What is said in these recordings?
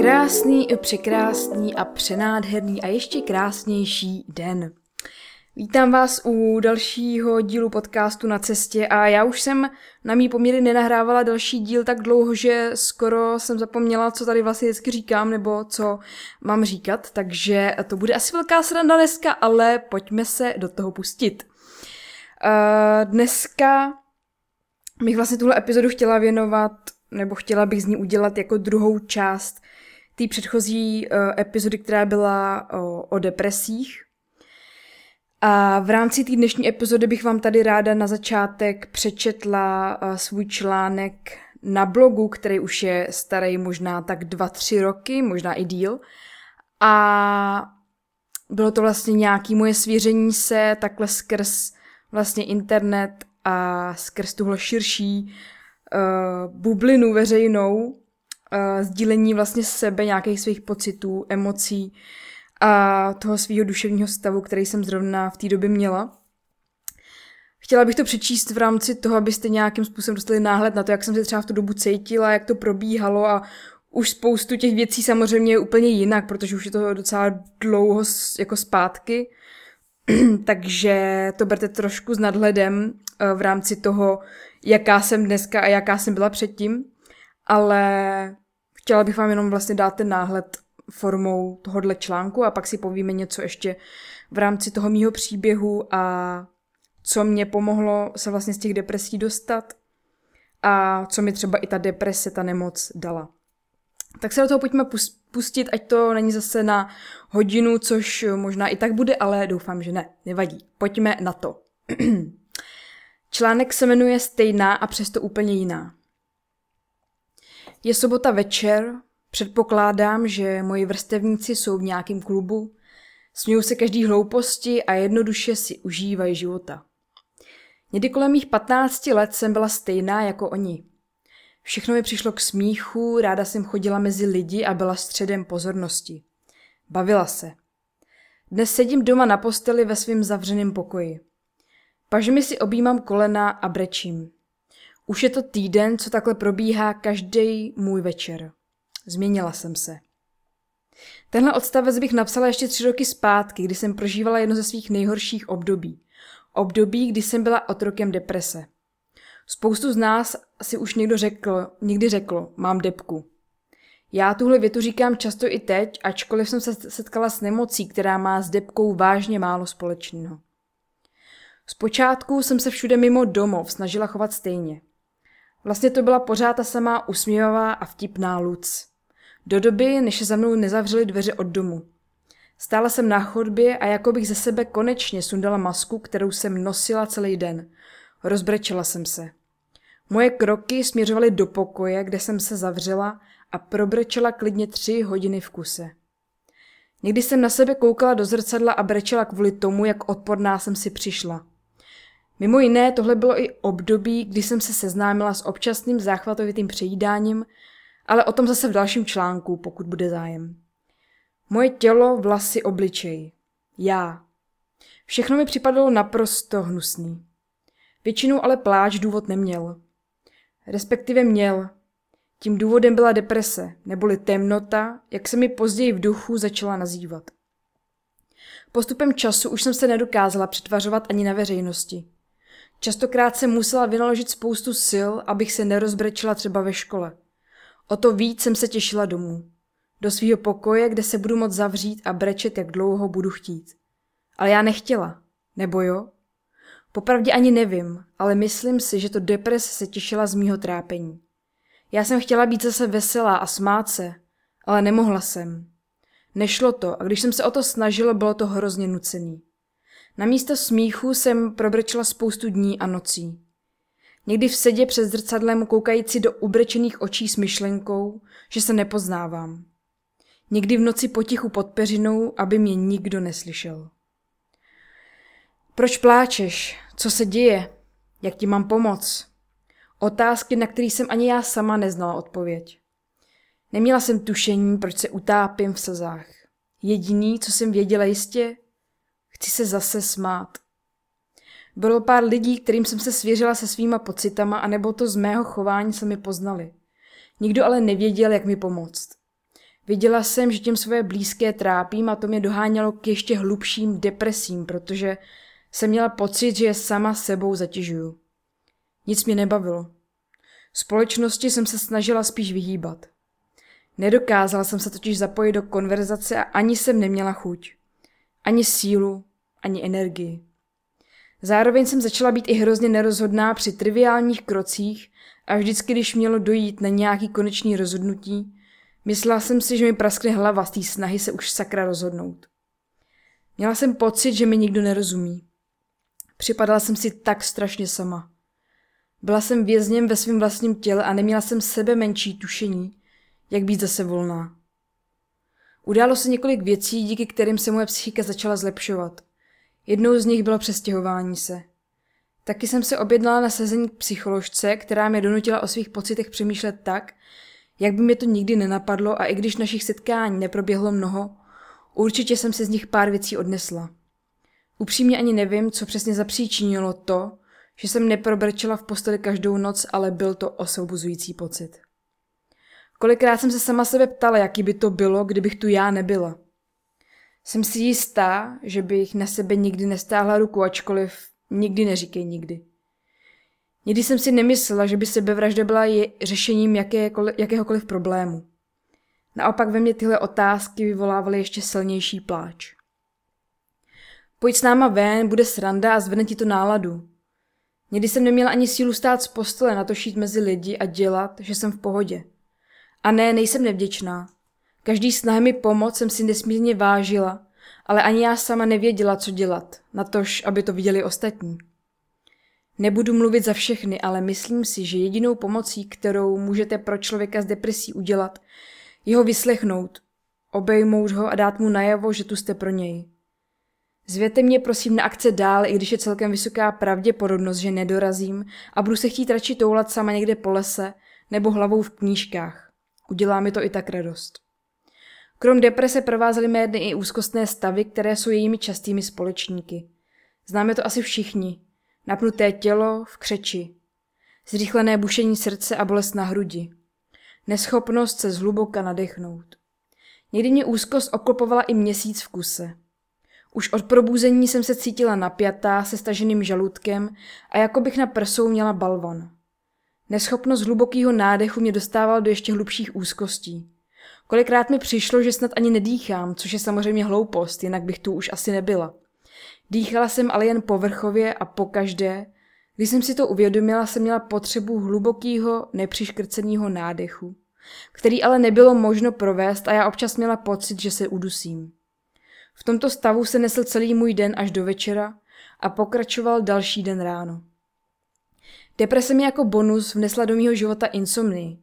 Krásný, překrásný a přenádherný a ještě krásnější den. Vítám vás u dalšího dílu podcastu na cestě a já už jsem na mý poměry nenahrávala další díl tak dlouho, že skoro jsem zapomněla, co tady vlastně vždycky říkám nebo co mám říkat, takže to bude asi velká sranda dneska, ale pojďme se do toho pustit. Uh, dneska bych vlastně tuhle epizodu chtěla věnovat, nebo chtěla bych z ní udělat jako druhou část té předchozí uh, epizody, která byla o, o depresích. A v rámci té dnešní epizody bych vám tady ráda na začátek přečetla uh, svůj článek na blogu, který už je starý možná tak dva, tři roky, možná i díl. A bylo to vlastně nějaké moje svěření se takhle skrz vlastně internet a skrz tuhle širší uh, bublinu veřejnou, uh, sdílení vlastně sebe, nějakých svých pocitů, emocí a toho svého duševního stavu, který jsem zrovna v té době měla. Chtěla bych to přečíst v rámci toho, abyste nějakým způsobem dostali náhled na to, jak jsem se třeba v tu dobu cítila, jak to probíhalo a už spoustu těch věcí samozřejmě je úplně jinak, protože už je to docela dlouho jako zpátky. Takže to berte trošku s nadhledem eh, v rámci toho, jaká jsem dneska a jaká jsem byla předtím. Ale chtěla bych vám jenom vlastně dát ten náhled formou tohohle článku a pak si povíme něco ještě v rámci toho mýho příběhu a co mě pomohlo se vlastně z těch depresí dostat a co mi třeba i ta deprese, ta nemoc dala. Tak se do toho pojďme pustit, ať to není zase na hodinu, což možná i tak bude, ale doufám, že ne, nevadí. Pojďme na to. Článek se jmenuje Stejná a přesto úplně jiná. Je sobota večer, předpokládám, že moji vrstevníci jsou v nějakém klubu, smějou se každý hlouposti a jednoduše si užívají života. Někdy kolem mých 15 let jsem byla stejná jako oni. Všechno mi přišlo k smíchu, ráda jsem chodila mezi lidi a byla středem pozornosti. Bavila se. Dnes sedím doma na posteli ve svém zavřeném pokoji. Pažmi si objímám kolena a brečím. Už je to týden, co takhle probíhá každý můj večer. Změnila jsem se. Tenhle odstavec bych napsala ještě tři roky zpátky, kdy jsem prožívala jedno ze svých nejhorších období. Období, kdy jsem byla otrokem deprese. Spoustu z nás si už někdo řekl, někdy řekl, mám depku. Já tuhle větu říkám často i teď, ačkoliv jsem se setkala s nemocí, která má s depkou vážně málo společného. Zpočátku jsem se všude mimo domov snažila chovat stejně. Vlastně to byla pořád ta samá usměvavá a vtipná Luc. Do doby, než se za mnou nezavřely dveře od domu. Stála jsem na chodbě a jako bych ze sebe konečně sundala masku, kterou jsem nosila celý den. Rozbrečela jsem se. Moje kroky směřovaly do pokoje, kde jsem se zavřela a probrečela klidně tři hodiny v kuse. Někdy jsem na sebe koukala do zrcadla a brečela kvůli tomu, jak odporná jsem si přišla. Mimo jiné, tohle bylo i období, kdy jsem se seznámila s občasným záchvatovitým přejídáním, ale o tom zase v dalším článku, pokud bude zájem. Moje tělo, vlasy, obličej. Já. Všechno mi připadalo naprosto hnusný. Většinou ale pláč důvod neměl. Respektive měl. Tím důvodem byla deprese, neboli temnota, jak se mi později v duchu začala nazývat. Postupem času už jsem se nedokázala přetvařovat ani na veřejnosti. Častokrát jsem musela vynaložit spoustu sil, abych se nerozbrečela třeba ve škole. O to víc jsem se těšila domů. Do svého pokoje, kde se budu moct zavřít a brečet, jak dlouho budu chtít. Ale já nechtěla. Nebo jo? Popravdě ani nevím, ale myslím si, že to deprese se těšila z mýho trápení. Já jsem chtěla být zase veselá a smát se, ale nemohla jsem. Nešlo to a když jsem se o to snažila, bylo to hrozně nucený. Na místo smíchu jsem probrečela spoustu dní a nocí. Někdy v sedě před zrcadlem koukající do ubrečených očí s myšlenkou, že se nepoznávám. Někdy v noci potichu pod peřinou, aby mě nikdo neslyšel. Proč pláčeš? Co se děje? Jak ti mám pomoct? Otázky, na které jsem ani já sama neznala odpověď. Neměla jsem tušení, proč se utápím v slzách. Jediný, co jsem věděla jistě, chci se zase smát. Bylo pár lidí, kterým jsem se svěřila se svýma pocitama, anebo to z mého chování se mi poznali. Nikdo ale nevěděl, jak mi pomoct. Viděla jsem, že těm své blízké trápím a to mě dohánělo k ještě hlubším depresím, protože jsem měla pocit, že je sama sebou zatěžuju. Nic mě nebavilo. Společnosti jsem se snažila spíš vyhýbat. Nedokázala jsem se totiž zapojit do konverzace a ani jsem neměla chuť. Ani sílu, ani energii. Zároveň jsem začala být i hrozně nerozhodná při triviálních krocích a vždycky, když mělo dojít na nějaký konečný rozhodnutí, myslela jsem si, že mi praskne hlava z té snahy se už sakra rozhodnout. Měla jsem pocit, že mi nikdo nerozumí. Připadala jsem si tak strašně sama. Byla jsem vězněm ve svém vlastním těle a neměla jsem sebe menší tušení, jak být zase volná. Událo se několik věcí, díky kterým se moje psychika začala zlepšovat. Jednou z nich bylo přestěhování se. Taky jsem se objednala na sezení k psycholožce, která mě donutila o svých pocitech přemýšlet tak, jak by mě to nikdy nenapadlo a i když našich setkání neproběhlo mnoho, určitě jsem se z nich pár věcí odnesla. Upřímně ani nevím, co přesně zapříčinilo to, že jsem neprobrčela v posteli každou noc, ale byl to osvobozující pocit. Kolikrát jsem se sama sebe ptala, jaký by to bylo, kdybych tu já nebyla. Jsem si jistá, že bych na sebe nikdy nestáhla ruku, ačkoliv nikdy neříkej nikdy. Nikdy jsem si nemyslela, že by sebevražda byla je řešením jakéhokoliv problému. Naopak ve mně tyhle otázky vyvolávaly ještě silnější pláč. Pojď s náma ven, bude sranda a zvedne ti to náladu. Někdy jsem neměla ani sílu stát z postele na to šít mezi lidi a dělat, že jsem v pohodě. A ne, nejsem nevděčná. Každý snahy mi pomoct jsem si nesmírně vážila, ale ani já sama nevěděla, co dělat, na tož, aby to viděli ostatní. Nebudu mluvit za všechny, ale myslím si, že jedinou pomocí, kterou můžete pro člověka s depresí udělat, je ho vyslechnout, obejmout ho a dát mu najevo, že tu jste pro něj. Zvěte mě prosím na akce dál, i když je celkem vysoká pravděpodobnost, že nedorazím a budu se chtít radši toulat sama někde po lese nebo hlavou v knížkách. Udělá mi to i tak radost. Krom deprese provázely mé dny i úzkostné stavy, které jsou jejími častými společníky. Známe to asi všichni. Napnuté tělo v křeči. Zrychlené bušení srdce a bolest na hrudi. Neschopnost se zhluboka nadechnout. Někdy mě úzkost oklopovala i měsíc v kuse. Už od probuzení jsem se cítila napjatá se staženým žaludkem a jako bych na prsou měla balvan. Neschopnost hlubokého nádechu mě dostávala do ještě hlubších úzkostí. Kolikrát mi přišlo, že snad ani nedýchám, což je samozřejmě hloupost, jinak bych tu už asi nebyla. Dýchala jsem ale jen povrchově a pokaždé, když jsem si to uvědomila, jsem měla potřebu hlubokého, nepřiškrceného nádechu, který ale nebylo možno provést a já občas měla pocit, že se udusím. V tomto stavu se nesl celý můj den až do večera a pokračoval další den ráno. Deprese mi jako bonus vnesla do mýho života insomnii.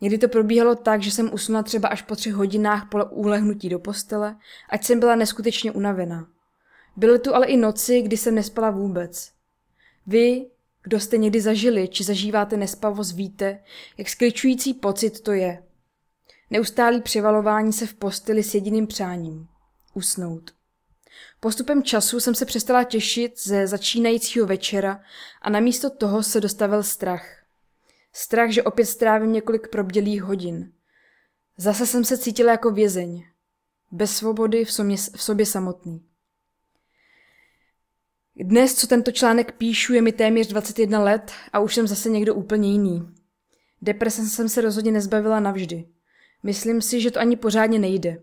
Někdy to probíhalo tak, že jsem usnula třeba až po třech hodinách po ulehnutí do postele, ať jsem byla neskutečně unavená. Byly tu ale i noci, kdy jsem nespala vůbec. Vy, kdo jste někdy zažili či zažíváte nespavost, víte, jak skličující pocit to je. Neustálý převalování se v posteli s jediným přáním. Usnout. Postupem času jsem se přestala těšit ze začínajícího večera a namísto toho se dostavil strach. Strach, že opět strávím několik probdělých hodin. Zase jsem se cítila jako vězeň. Bez svobody v sobě, v sobě samotný. Dnes, co tento článek píšu, je mi téměř 21 let a už jsem zase někdo úplně jiný. Deprese jsem se rozhodně nezbavila navždy. Myslím si, že to ani pořádně nejde.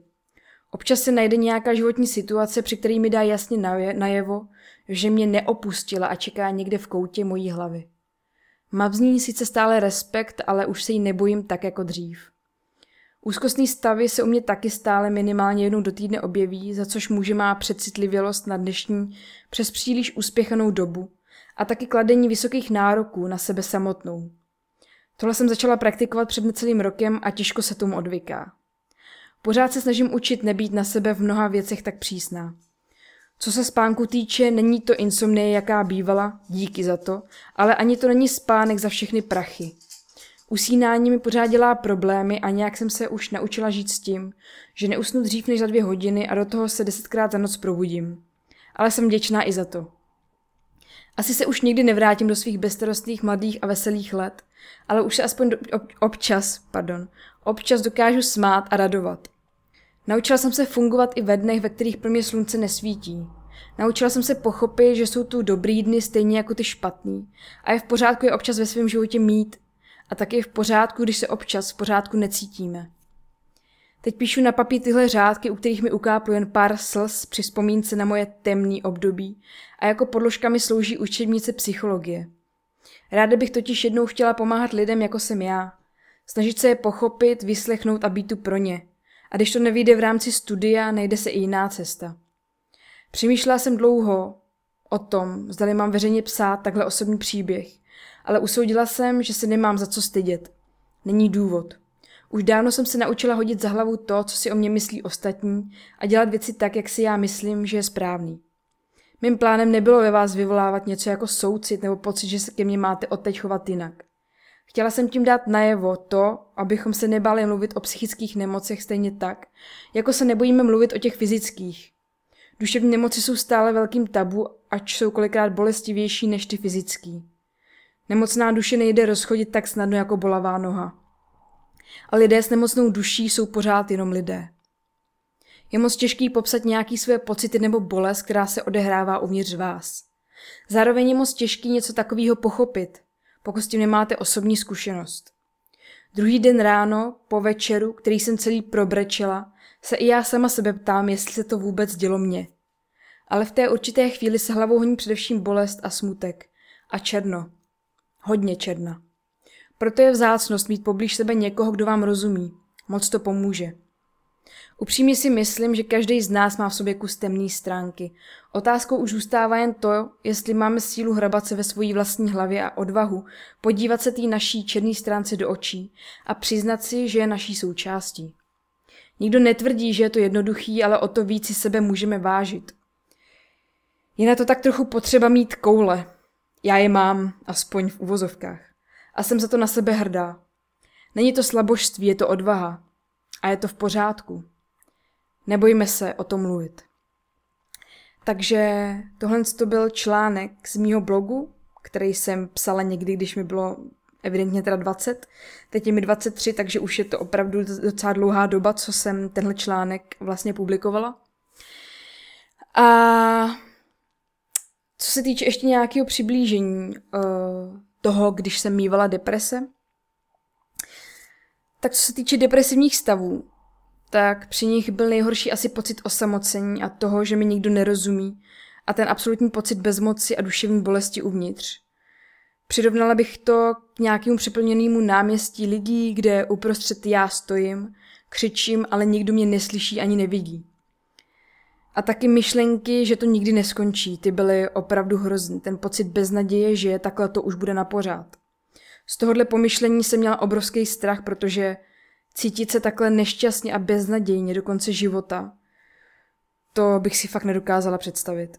Občas se najde nějaká životní situace, při který mi dá jasně najevo, že mě neopustila a čeká někde v koutě mojí hlavy. Mám z ní sice stále respekt, ale už se jí nebojím tak jako dřív. Úzkostný stavy se u mě taky stále minimálně jednou do týdne objeví, za což může má přecitlivělost na dnešní přes příliš uspěchanou dobu a taky kladení vysokých nároků na sebe samotnou. Tohle jsem začala praktikovat před necelým rokem a těžko se tomu odvyká. Pořád se snažím učit nebýt na sebe v mnoha věcech tak přísná. Co se spánku týče, není to insomnie, jaká bývala, díky za to, ale ani to není spánek za všechny prachy. Usínání mi pořád dělá problémy a nějak jsem se už naučila žít s tím, že neusnu dřív než za dvě hodiny a do toho se desetkrát za noc probudím. Ale jsem děčná i za to. Asi se už nikdy nevrátím do svých bezstarostných mladých a veselých let, ale už se aspoň do, ob, občas, pardon, občas dokážu smát a radovat. Naučila jsem se fungovat i ve dnech, ve kterých pro mě slunce nesvítí. Naučila jsem se pochopit, že jsou tu dobrý dny stejně jako ty špatný. A je v pořádku je občas ve svém životě mít. A taky je v pořádku, když se občas v pořádku necítíme. Teď píšu na papír tyhle řádky, u kterých mi ukáplo jen pár slz při vzpomínce na moje temný období a jako podložka mi slouží učebnice psychologie. Ráda bych totiž jednou chtěla pomáhat lidem, jako jsem já. Snažit se je pochopit, vyslechnout a být tu pro ně. A když to nevyjde v rámci studia, nejde se i jiná cesta. Přemýšlela jsem dlouho o tom, zda mám veřejně psát takhle osobní příběh, ale usoudila jsem, že se nemám za co stydět. Není důvod. Už dávno jsem se naučila hodit za hlavu to, co si o mě myslí ostatní a dělat věci tak, jak si já myslím, že je správný. Mým plánem nebylo ve vás vyvolávat něco jako soucit nebo pocit, že se ke mně máte odteď chovat jinak. Chtěla jsem tím dát najevo to, abychom se nebáli mluvit o psychických nemocech stejně tak, jako se nebojíme mluvit o těch fyzických. Duševní nemoci jsou stále velkým tabu, ač jsou kolikrát bolestivější než ty fyzický. Nemocná duše nejde rozchodit tak snadno jako bolavá noha. A lidé s nemocnou duší jsou pořád jenom lidé. Je moc těžký popsat nějaký své pocity nebo bolest, která se odehrává uvnitř vás. Zároveň je moc těžký něco takového pochopit, pokud s tím nemáte osobní zkušenost. Druhý den ráno, po večeru, který jsem celý probrečela, se i já sama sebe ptám, jestli se to vůbec dělo mně. Ale v té určité chvíli se hlavou honí především bolest a smutek. A černo. Hodně černa. Proto je vzácnost mít poblíž sebe někoho, kdo vám rozumí. Moc to pomůže. Upřímně si myslím, že každý z nás má v sobě kus temné stránky. Otázkou už zůstává jen to, jestli máme sílu hrabat se ve své vlastní hlavě a odvahu, podívat se té naší černé stránce do očí a přiznat si, že je naší součástí. Nikdo netvrdí, že je to jednoduchý, ale o to víc si sebe můžeme vážit. Je na to tak trochu potřeba mít koule. Já je mám, aspoň v uvozovkách. A jsem za to na sebe hrdá. Není to slabožství, je to odvaha. A je to v pořádku. Nebojme se o tom mluvit. Takže tohle to byl článek z mýho blogu, který jsem psala někdy, když mi bylo evidentně teda 20, teď je mi 23, takže už je to opravdu docela dlouhá doba, co jsem tenhle článek vlastně publikovala. A co se týče ještě nějakého přiblížení uh, toho, když jsem mývala deprese, tak co se týče depresivních stavů, tak při nich byl nejhorší asi pocit osamocení a toho, že mi nikdo nerozumí a ten absolutní pocit bezmoci a duševní bolesti uvnitř. Přirovnala bych to k nějakému přeplněnému náměstí lidí, kde uprostřed já stojím, křičím, ale nikdo mě neslyší ani nevidí. A taky myšlenky, že to nikdy neskončí, ty byly opravdu hrozný. Ten pocit beznaděje, že takhle to už bude na pořád. Z tohohle pomyšlení jsem měla obrovský strach, protože cítit se takhle nešťastně a beznadějně do konce života, to bych si fakt nedokázala představit.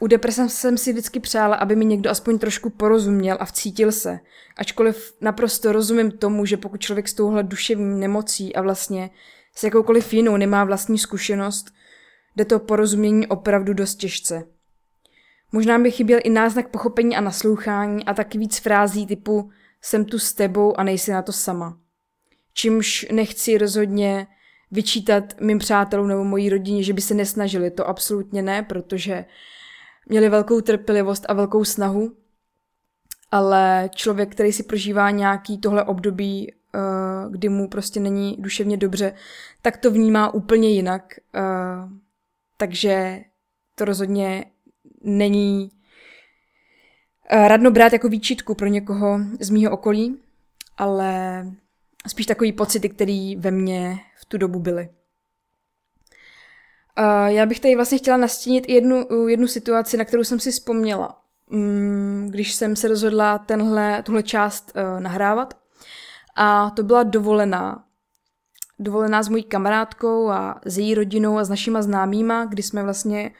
U deprese jsem si vždycky přála, aby mi někdo aspoň trošku porozuměl a vcítil se. Ačkoliv naprosto rozumím tomu, že pokud člověk s touhle duševní nemocí a vlastně s jakoukoliv jinou nemá vlastní zkušenost, jde to porozumění opravdu dost těžce. Možná by chyběl i náznak pochopení a naslouchání a taky víc frází typu jsem tu s tebou a nejsi na to sama. Čímž nechci rozhodně vyčítat mým přátelům nebo mojí rodině, že by se nesnažili. To absolutně ne, protože měli velkou trpělivost a velkou snahu, ale člověk, který si prožívá nějaký tohle období, eh, kdy mu prostě není duševně dobře, tak to vnímá úplně jinak. Eh, takže to rozhodně není eh, radno brát jako výčitku pro někoho z mýho okolí, ale spíš takový pocity, který ve mně v tu dobu byly. Uh, já bych tady vlastně chtěla nastínit jednu, jednu situaci, na kterou jsem si vzpomněla, um, když jsem se rozhodla tenhle, tuhle část uh, nahrávat. A to byla dovolená. Dovolená s mojí kamarádkou a s její rodinou a s našima známýma, kdy jsme vlastně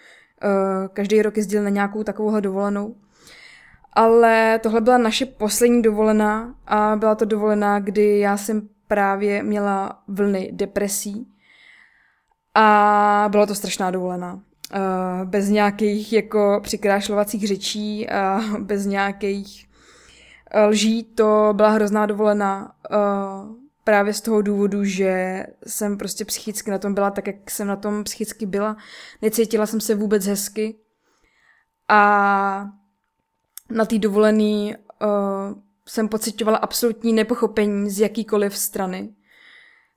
každý rok jezdili na nějakou takovouhle dovolenou. Ale tohle byla naše poslední dovolená a byla to dovolená, kdy já jsem právě měla vlny depresí a byla to strašná dovolená. uh, bez nějakých jako přikrášlovacích řečí a bez nějakých uh, lží. To byla hrozná dovolená právě z toho důvodu, že jsem prostě psychicky na tom byla tak, jak jsem na tom psychicky byla. Necítila jsem se vůbec hezky. A na té dovolený uh, jsem pocitovala absolutní nepochopení z jakýkoliv strany.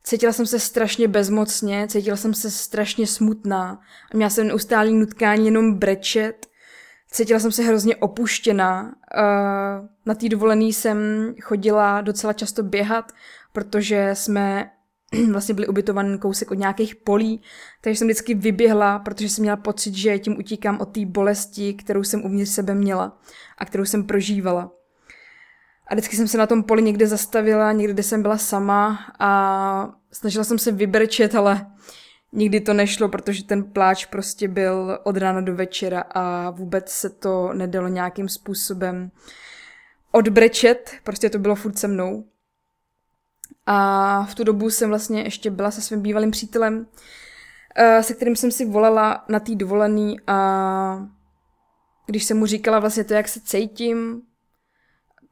Cítila jsem se strašně bezmocně, cítila jsem se strašně smutná a měla jsem neustálý nutkání jenom brečet. Cítila jsem se hrozně opuštěná. Uh, na té dovolený jsem chodila docela často běhat, protože jsme vlastně byli ubytovaný kousek od nějakých polí, takže jsem vždycky vyběhla, protože jsem měla pocit, že tím utíkám od té bolesti, kterou jsem uvnitř sebe měla a kterou jsem prožívala. A vždycky jsem se na tom poli někde zastavila, někde, kde jsem byla sama a snažila jsem se vybrčet, ale nikdy to nešlo, protože ten pláč prostě byl od rána do večera a vůbec se to nedalo nějakým způsobem odbrečet, prostě to bylo furt se mnou. A v tu dobu jsem vlastně ještě byla se svým bývalým přítelem, eh, se kterým jsem si volala na tý dovolený a když jsem mu říkala vlastně to, jak se cítím,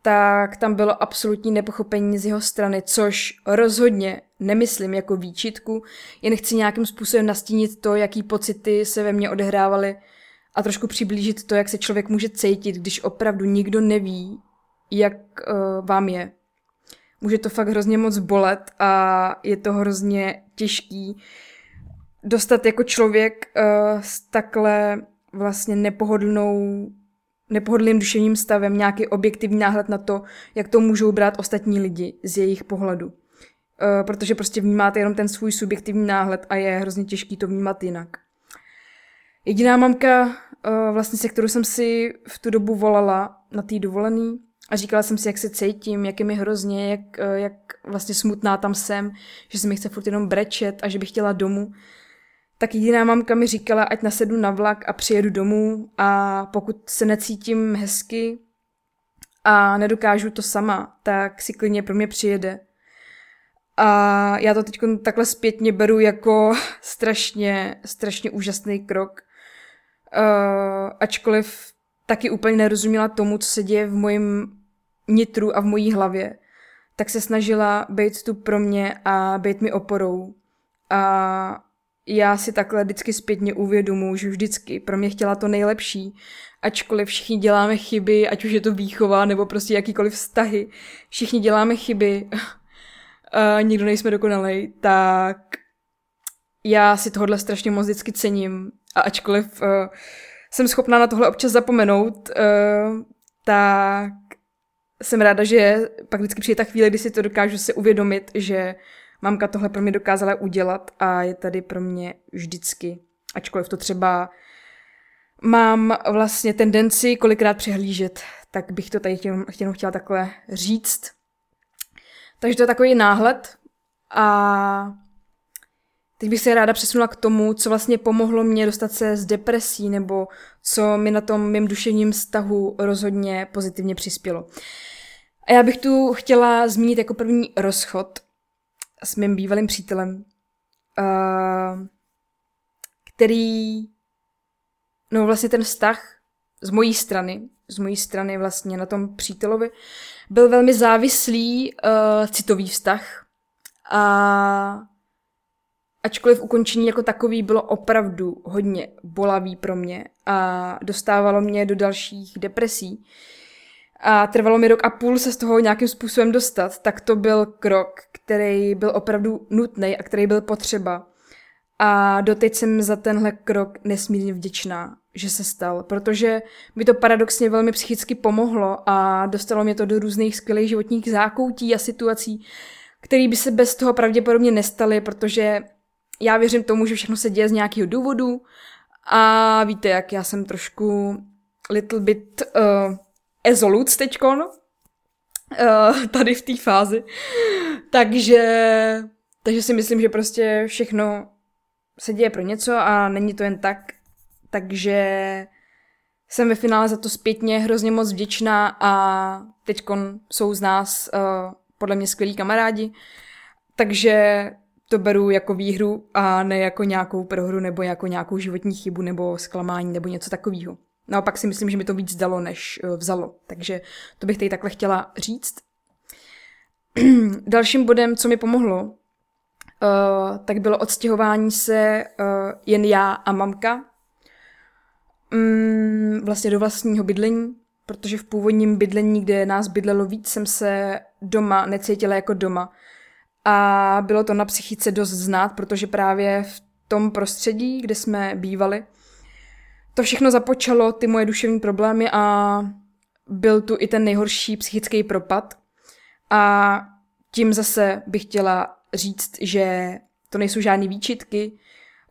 tak tam bylo absolutní nepochopení z jeho strany, což rozhodně nemyslím jako výčitku, jen chci nějakým způsobem nastínit to, jaký pocity se ve mně odehrávaly a trošku přiblížit to, jak se člověk může cítit, když opravdu nikdo neví, jak uh, vám je. Může to fakt hrozně moc bolet a je to hrozně těžký dostat jako člověk uh, s takhle vlastně nepohodlnou nepohodlným duševním stavem nějaký objektivní náhled na to, jak to můžou brát ostatní lidi z jejich pohledu. Uh, protože prostě vnímáte jenom ten svůj subjektivní náhled a je hrozně těžký to vnímat jinak. Jediná mamka, uh, vlastně se kterou jsem si v tu dobu volala na tý dovolený a říkala jsem si, jak se cítím, jak je mi hrozně, jak, uh, jak vlastně smutná tam jsem, že se mi chce furt jenom brečet a že bych chtěla domů, tak jediná mamka mi říkala, ať nasedu na vlak a přijedu domů a pokud se necítím hezky a nedokážu to sama, tak si klidně pro mě přijede. A já to teď takhle zpětně beru jako strašně, strašně úžasný krok. Uh, ačkoliv taky úplně nerozuměla tomu, co se děje v mojím nitru a v mojí hlavě, tak se snažila být tu pro mě a být mi oporou. A já si takhle vždycky zpětně uvědomuji, že vždycky pro mě chtěla to nejlepší, ačkoliv všichni děláme chyby, ať už je to výchova nebo prostě jakýkoliv vztahy, všichni děláme chyby, a nikdo nejsme dokonalej, tak já si tohle strašně moc vždycky cením a ačkoliv uh, jsem schopná na tohle občas zapomenout, uh, tak jsem ráda, že pak vždycky přijde ta chvíle, kdy si to dokážu se uvědomit, že mamka tohle pro mě dokázala udělat a je tady pro mě vždycky. Ačkoliv to třeba mám vlastně tendenci kolikrát přehlížet, tak bych to tady chtěla, chtěla takhle říct. Takže to je takový náhled a teď bych se ráda přesunula k tomu, co vlastně pomohlo mě dostat se z depresí nebo co mi na tom mým duševním vztahu rozhodně pozitivně přispělo. A já bych tu chtěla zmínit jako první rozchod, s mým bývalým přítelem, který, no vlastně ten vztah z mojí strany, z mojí strany vlastně na tom přítelovi, byl velmi závislý uh, citový vztah a ačkoliv ukončení jako takový bylo opravdu hodně bolavý pro mě a dostávalo mě do dalších depresí, a trvalo mi rok a půl se z toho nějakým způsobem dostat, tak to byl krok, který byl opravdu nutný a který byl potřeba. A doteď jsem za tenhle krok nesmírně vděčná, že se stal, protože mi to paradoxně velmi psychicky pomohlo a dostalo mě to do různých skvělých životních zákoutí a situací, které by se bez toho pravděpodobně nestaly, protože já věřím tomu, že všechno se děje z nějakého důvodu a víte, jak já jsem trošku little bit uh, Ezoluc teďkon, uh, tady v té fázi. Takže, takže si myslím, že prostě všechno se děje pro něco a není to jen tak. Takže jsem ve finále za to zpětně hrozně moc vděčná a teďkon jsou z nás uh, podle mě skvělí kamarádi. Takže to beru jako výhru a ne jako nějakou prohru nebo jako nějakou životní chybu nebo zklamání nebo něco takového. Naopak si myslím, že mi to víc dalo, než eh, vzalo. Takže to bych tady takhle chtěla říct. Dalším bodem, co mi pomohlo, uh, tak bylo odstěhování se uh, jen já a mamka. Um, vlastně do vlastního bydlení, protože v původním bydlení, kde nás bydlelo víc, jsem se doma necítila jako doma. A bylo to na psychice dost znát, protože právě v tom prostředí, kde jsme bývali, to všechno započalo, ty moje duševní problémy a byl tu i ten nejhorší psychický propad. A tím zase bych chtěla říct, že to nejsou žádné výčitky,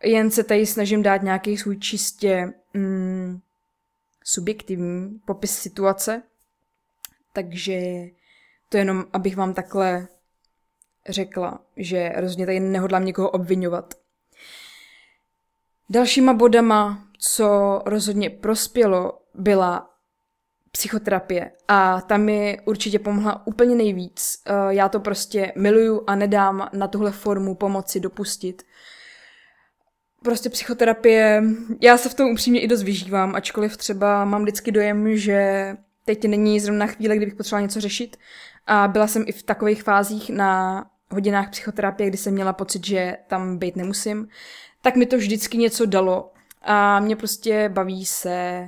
jen se tady snažím dát nějaký svůj čistě mm, subjektivní popis situace. Takže to jenom, abych vám takhle řekla, že rozhodně tady nehodlám někoho obvinovat. Dalšíma bodama, co rozhodně prospělo, byla psychoterapie a tam mi určitě pomohla úplně nejvíc. Eh, já to prostě miluju a nedám na tuhle formu pomoci dopustit. Prostě psychoterapie, já se v tom upřímně i dost vyžívám, ačkoliv třeba mám vždycky dojem, že teď není zrovna chvíle, kdybych potřebovala něco řešit. A byla jsem i v takových fázích na hodinách psychoterapie, kdy jsem měla pocit, že tam být nemusím, tak mi to vždycky něco dalo. A mě prostě baví se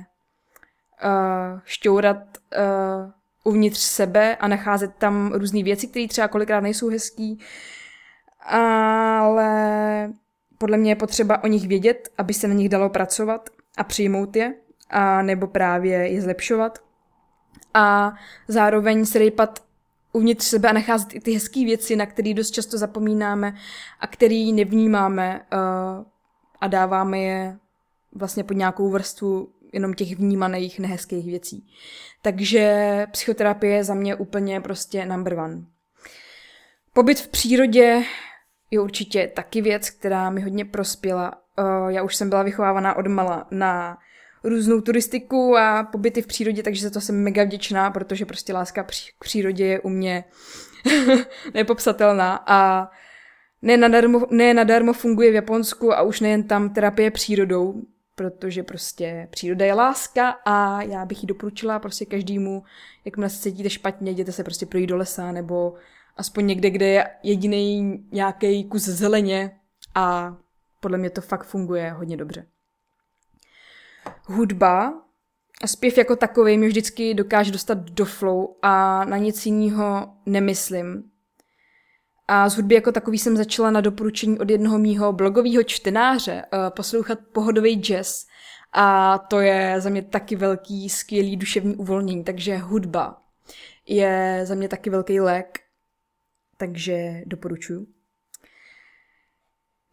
uh, šťourat uh, uvnitř sebe a nacházet tam různé věci, které třeba kolikrát nejsou hezký, ale podle mě je potřeba o nich vědět, aby se na nich dalo pracovat a přijmout je, a nebo právě je zlepšovat. A zároveň se uvnitř sebe a nacházet i ty hezké věci, na které dost často zapomínáme a které nevnímáme uh, a dáváme je vlastně pod nějakou vrstvu jenom těch vnímaných nehezkých věcí. Takže psychoterapie je za mě úplně prostě number one. Pobyt v přírodě je určitě taky věc, která mi hodně prospěla. Uh, já už jsem byla vychovávaná od mala na různou turistiku a pobyty v přírodě, takže za to jsem mega vděčná, protože prostě láska k přírodě je u mě nepopsatelná a ne nadarmo, ne nadarmo funguje v Japonsku a už nejen tam terapie přírodou, protože prostě příroda je láska a já bych ji doporučila prostě každému, jakmile se cítíte špatně, jděte se prostě projít do lesa nebo aspoň někde, kde je jediný nějaký kus zeleně a podle mě to fakt funguje hodně dobře hudba a zpěv jako takový mě vždycky dokáže dostat do flow a na nic jiného nemyslím. A z hudby jako takový jsem začala na doporučení od jednoho mýho blogového čtenáře uh, poslouchat pohodový jazz. A to je za mě taky velký, skvělý duševní uvolnění. Takže hudba je za mě taky velký lék. Takže doporučuju.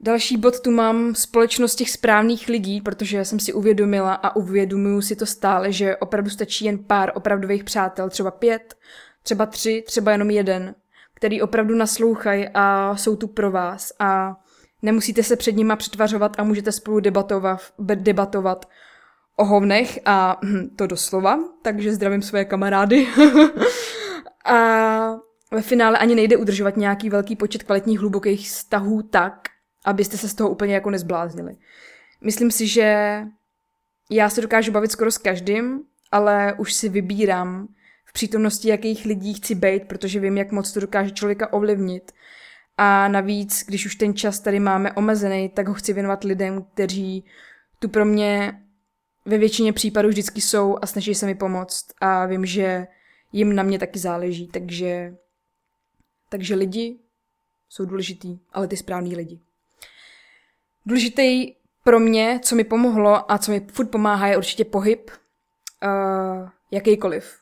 Další bod tu mám společnost těch správných lidí, protože jsem si uvědomila a uvědomuju si to stále, že opravdu stačí jen pár opravdových přátel, třeba pět, třeba tři, třeba jenom jeden, který opravdu naslouchají a jsou tu pro vás a nemusíte se před nima přetvařovat a můžete spolu debatovat, debatovat o hovnech a hm, to doslova, takže zdravím své kamarády. a ve finále ani nejde udržovat nějaký velký počet kvalitních hlubokých vztahů tak, abyste se z toho úplně jako nezbláznili. Myslím si, že já se dokážu bavit skoro s každým, ale už si vybírám v přítomnosti, jakých lidí chci být, protože vím, jak moc to dokáže člověka ovlivnit. A navíc, když už ten čas tady máme omezený, tak ho chci věnovat lidem, kteří tu pro mě ve většině případů vždycky jsou a snaží se mi pomoct a vím, že jim na mě taky záleží, takže, takže lidi jsou důležitý, ale ty správní lidi. Důležitý pro mě, co mi pomohlo a co mi furt pomáhá, je určitě pohyb, uh, jakýkoliv.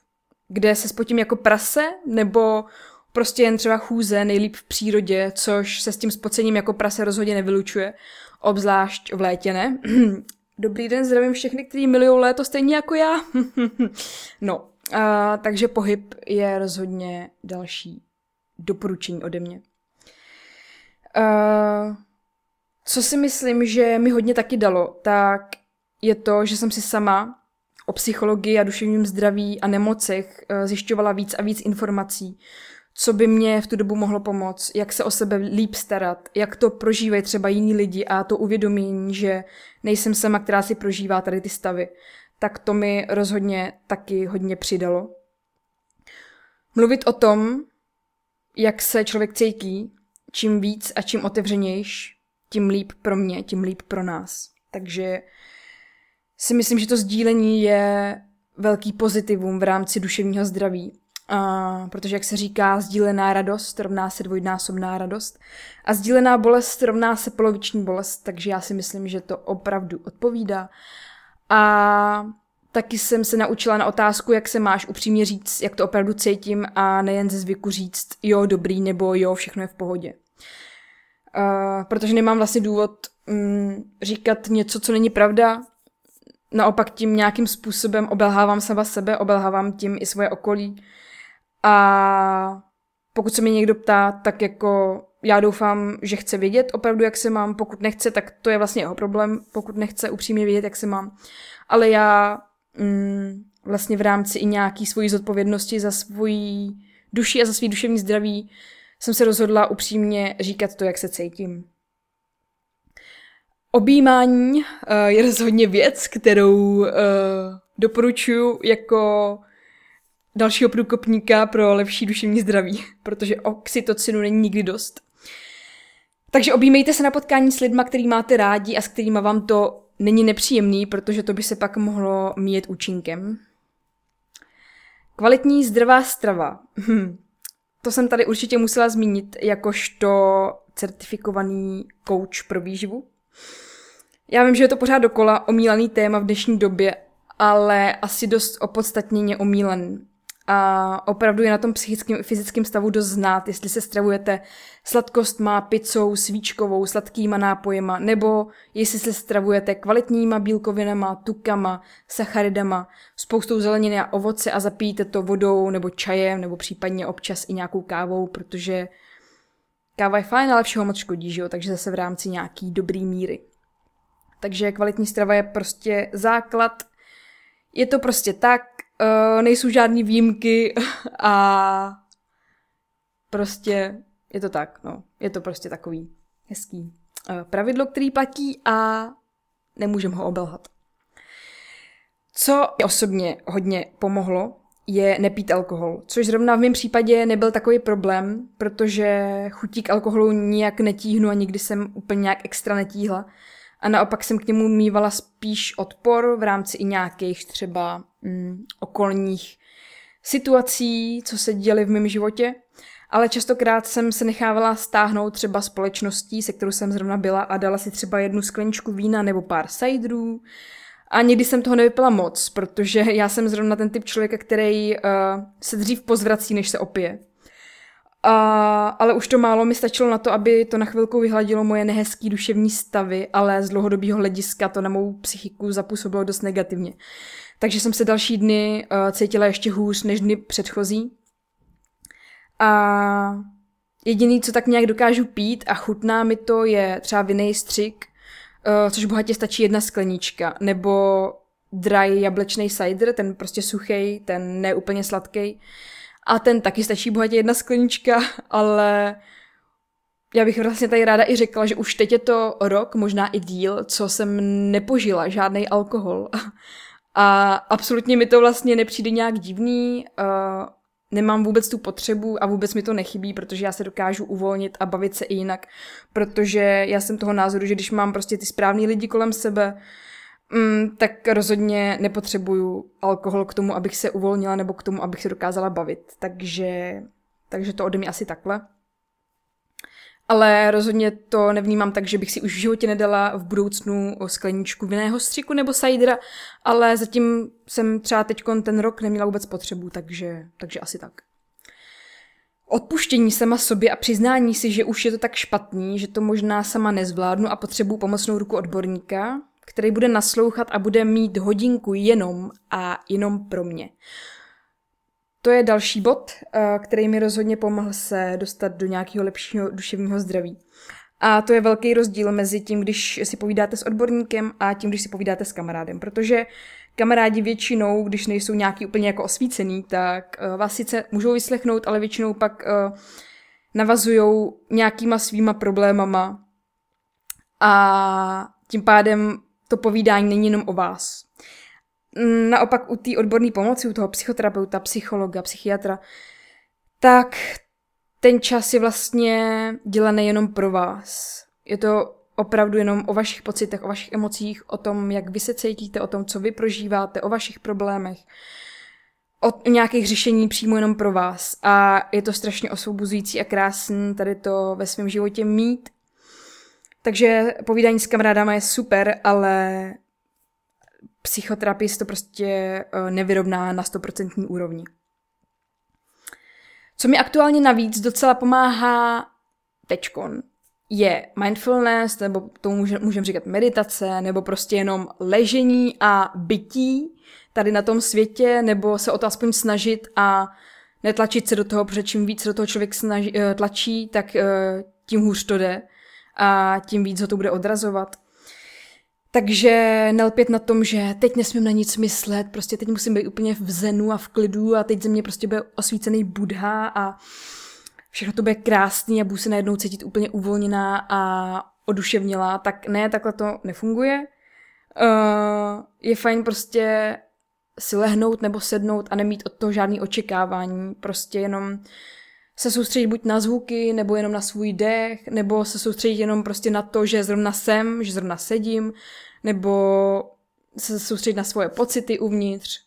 Kde se spotím jako prase, nebo prostě jen třeba chůze, nejlíp v přírodě, což se s tím spocením jako prase rozhodně nevylučuje, obzvlášť v létě, ne? Dobrý den, zdravím všechny, kteří milují léto stejně jako já. no, uh, takže pohyb je rozhodně další doporučení ode mě. Uh, co si myslím, že mi hodně taky dalo, tak je to, že jsem si sama o psychologii a duševním zdraví a nemocech eh, zjišťovala víc a víc informací, co by mě v tu dobu mohlo pomoct, jak se o sebe líp starat, jak to prožívají třeba jiní lidi a to uvědomění, že nejsem sama, která si prožívá tady ty stavy, tak to mi rozhodně taky hodně přidalo. Mluvit o tom, jak se člověk cítí, čím víc a čím otevřenějš, tím líp pro mě, tím líp pro nás. Takže si myslím, že to sdílení je velký pozitivum v rámci duševního zdraví. A, protože, jak se říká, sdílená radost rovná se dvojnásobná radost a sdílená bolest rovná se poloviční bolest, takže já si myslím, že to opravdu odpovídá. A taky jsem se naučila na otázku, jak se máš upřímně říct, jak to opravdu cítím a nejen ze zvyku říct jo, dobrý, nebo jo, všechno je v pohodě. Uh, protože nemám vlastně důvod um, říkat něco, co není pravda, naopak tím nějakým způsobem obelhávám sama sebe, obelhávám tím i svoje okolí. A pokud se mě někdo ptá, tak jako já doufám, že chce vědět opravdu, jak se mám. Pokud nechce, tak to je vlastně jeho problém, pokud nechce upřímně vědět, jak se mám. Ale já mm, vlastně v rámci i nějaký svojí zodpovědnosti za svoji duši a za svý duševní zdraví jsem se rozhodla upřímně říkat to, jak se cítím. Objímání uh, je rozhodně věc, kterou uh, doporučuji jako dalšího průkopníka pro lepší duševní zdraví, protože oxytocinu není nikdy dost. Takže objímejte se na potkání s lidma, který máte rádi a s kterými vám to není nepříjemný, protože to by se pak mohlo mít účinkem. Kvalitní zdravá strava. Hm. To jsem tady určitě musela zmínit jakožto certifikovaný coach pro výživu. Já vím, že je to pořád dokola omílaný téma v dnešní době, ale asi dost opodstatněně omílen. A opravdu je na tom psychickém i fyzickém stavu dost znát, jestli se stravujete sladkostma, pizzou, svíčkovou, sladkýma nápojema, nebo jestli se stravujete kvalitníma bílkovinama, tukama, sacharidama, spoustou zeleniny a ovoce a zapijete to vodou nebo čajem, nebo případně občas i nějakou kávou, protože káva je fajn, ale všeho moc škodí, že jo? takže zase v rámci nějaký dobrý míry. Takže kvalitní strava je prostě základ. Je to prostě tak, uh, nejsou žádné výjimky a prostě je to tak, no. Je to prostě takový hezký uh, pravidlo, který platí a nemůžem ho obelhat. Co osobně hodně pomohlo, je nepít alkohol, což zrovna v mém případě nebyl takový problém, protože chutí k alkoholu nijak netíhnu a nikdy jsem úplně nějak extra netíhla. A naopak jsem k němu mývala spíš odpor v rámci i nějakých třeba mm, okolních situací, co se děly v mém životě. Ale častokrát jsem se nechávala stáhnout třeba společností, se kterou jsem zrovna byla a dala si třeba jednu skleničku vína nebo pár sajdrů. A někdy jsem toho nevypila moc, protože já jsem zrovna ten typ člověka, který uh, se dřív pozvrací, než se opije. A, ale už to málo mi stačilo na to, aby to na chvilku vyhladilo moje nehezký duševní stavy, ale z dlouhodobého hlediska to na mou psychiku zapůsobilo dost negativně. Takže jsem se další dny uh, cítila ještě hůř než dny předchozí. A jediný, co tak nějak dokážu pít a chutná mi to, je třeba vinný střik, uh, což bohatě stačí jedna sklenička, nebo dry jablečný cider, ten prostě suchý, ten neúplně sladký. A ten taky stačí bohatě jedna sklenička, ale já bych vlastně tady ráda i řekla, že už teď je to rok, možná i díl, co jsem nepožila žádný alkohol. A absolutně mi to vlastně nepřijde nějak divný, nemám vůbec tu potřebu a vůbec mi to nechybí, protože já se dokážu uvolnit a bavit se i jinak, protože já jsem toho názoru, že když mám prostě ty správný lidi kolem sebe, mm, tak rozhodně nepotřebuju alkohol k tomu, abych se uvolnila nebo k tomu, abych se dokázala bavit. Takže, takže to ode mě asi takhle. Ale rozhodně to nevnímám tak, že bych si už v životě nedala v budoucnu o skleničku vinného střiku nebo sajdra, ale zatím jsem třeba teď ten rok neměla vůbec potřebu, takže, takže asi tak. Odpuštění sama sobě a přiznání si, že už je to tak špatný, že to možná sama nezvládnu a potřebuji pomocnou ruku odborníka, který bude naslouchat a bude mít hodinku jenom a jenom pro mě. To je další bod, eh, který mi rozhodně pomohl se dostat do nějakého lepšího duševního zdraví. A to je velký rozdíl mezi tím, když si povídáte s odborníkem a tím, když si povídáte s kamarádem, protože kamarádi většinou, když nejsou nějaký úplně jako osvícený, tak uh, vás sice můžou vyslechnout, ale většinou pak uh, navazují nějakýma svýma problémama a tím pádem to povídání není jenom o vás. Naopak u té odborné pomoci, u toho psychoterapeuta, psychologa, psychiatra, tak ten čas je vlastně dělaný jenom pro vás. Je to opravdu jenom o vašich pocitech, o vašich emocích, o tom, jak vy se cítíte, o tom, co vy prožíváte, o vašich problémech, o nějakých řešení přímo jenom pro vás. A je to strašně osvobozující a krásný tady to ve svém životě mít. Takže povídání s kamarádama je super, ale psychoterapie to prostě eh, nevyrovná na 100% úrovni. Co mi aktuálně navíc docela pomáhá tečkon, je mindfulness, nebo to můžeme říkat meditace, nebo prostě jenom ležení a bytí tady na tom světě, nebo se o to aspoň snažit a netlačit se do toho, protože čím víc do toho člověk snaží, eh, tlačí, tak eh, tím hůř to jde a tím víc ho to bude odrazovat. Takže nelpět na tom, že teď nesmím na nic myslet, prostě teď musím být úplně v zenu a v klidu a teď ze mě prostě bude osvícený Budha a všechno to bude krásný a budu se najednou cítit úplně uvolněná a oduševnělá, tak ne, takhle to nefunguje. Uh, je fajn prostě si lehnout nebo sednout a nemít od toho žádný očekávání, prostě jenom se soustředit buď na zvuky, nebo jenom na svůj dech, nebo se soustředit jenom prostě na to, že zrovna jsem, že zrovna sedím, nebo se soustředit na svoje pocity uvnitř.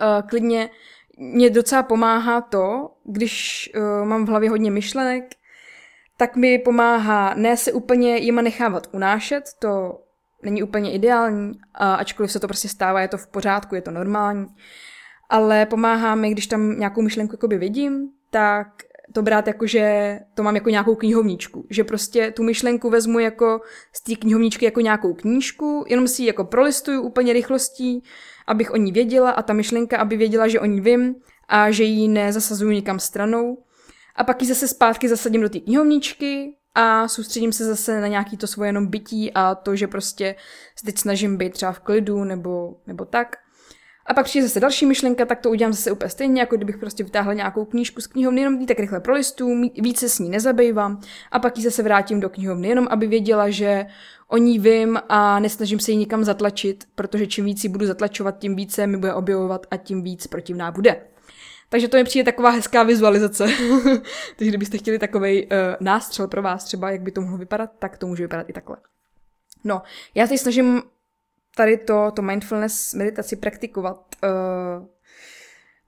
Uh, klidně mě docela pomáhá to, když uh, mám v hlavě hodně myšlenek, tak mi pomáhá ne se úplně jima nechávat unášet, to není úplně ideální, ačkoliv se to prostě stává, je to v pořádku, je to normální, ale pomáhá mi, když tam nějakou myšlenku vidím, tak to brát jako, že to mám jako nějakou knihovničku. Že prostě tu myšlenku vezmu jako z té knihovničky jako nějakou knížku, jenom si ji jako prolistuju úplně rychlostí, abych o ní věděla a ta myšlenka, aby věděla, že o ní vím a že ji nezasazuju nikam stranou. A pak ji zase zpátky zasadím do té knihovničky a soustředím se zase na nějaký to svoje jenom bytí a to, že prostě se teď snažím být třeba v klidu nebo, nebo tak. A pak přijde zase další myšlenka, tak to udělám zase úplně stejně, jako kdybych prostě vytáhla nějakou knížku z knihovny, jenom tak rychle prolistu, více s ní nezabývám a pak ji zase vrátím do knihovny, jenom aby věděla, že o ní vím a nesnažím se ji nikam zatlačit, protože čím víc ji budu zatlačovat, tím více mi bude objevovat a tím víc protivná bude. Takže to mi přijde taková hezká vizualizace. Takže kdybyste chtěli takový uh, nástřel pro vás třeba, jak by to mohlo vypadat, tak to může vypadat i takhle. No, já teď snažím tady to, to mindfulness meditaci praktikovat. Uh,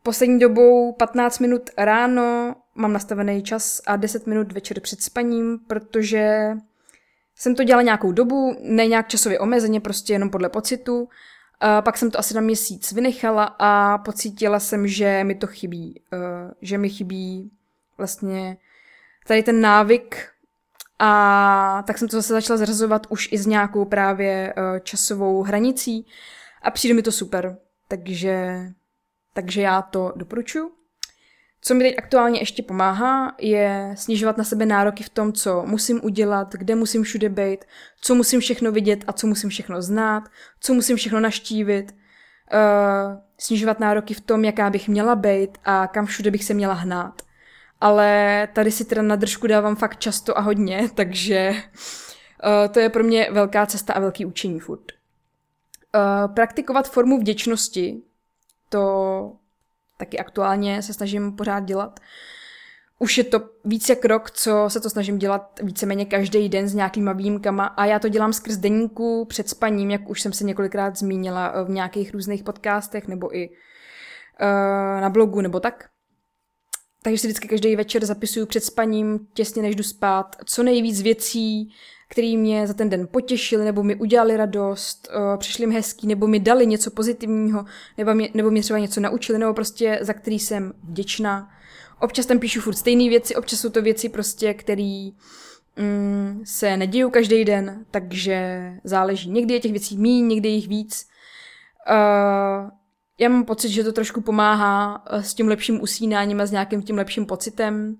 poslední dobou 15 minut ráno mám nastavený čas a 10 minut večer před spaním, protože jsem to dělala nějakou dobu, ne nějak časově omezeně, prostě jenom podle pocitu. A pak jsem to asi na měsíc vynechala a pocítila jsem, že mi to chybí. Uh, že mi chybí vlastně tady ten návyk a tak jsem to zase začala zrazovat už i s nějakou právě uh, časovou hranicí a přijde mi to super. Takže, takže já to doporučuji. Co mi teď aktuálně ještě pomáhá, je snižovat na sebe nároky v tom, co musím udělat, kde musím všude být, co musím všechno vidět a co musím všechno znát, co musím všechno naštívit, uh, snižovat nároky v tom, jaká bych měla být a kam všude bych se měla hnát. Ale tady si teda na držku dávám fakt často a hodně, takže uh, to je pro mě velká cesta a velký učení furt. Uh, praktikovat formu vděčnosti, to taky aktuálně se snažím pořád dělat. Už je to víc jak rok, co se to snažím dělat víceméně každý den s nějakýma výjimkama a já to dělám skrz deníku před spaním, jak už jsem se několikrát zmínila v nějakých různých podcastech nebo i uh, na blogu nebo tak. Takže si vždycky každý večer zapisuju před spaním, těsně než jdu spát, co nejvíc věcí, který mě za ten den potěšili, nebo mi udělali radost, uh, přišli mi hezký, nebo mi dali něco pozitivního, nebo mě, nebo mě třeba něco naučili, nebo prostě za který jsem vděčná. Občas tam píšu furt stejné věci, občas jsou to věci prostě, které mm, se nedějí každý den, takže záleží. Někdy je těch věcí méně, někdy jich víc. Uh, já mám pocit, že to trošku pomáhá s tím lepším usínáním a s nějakým tím lepším pocitem.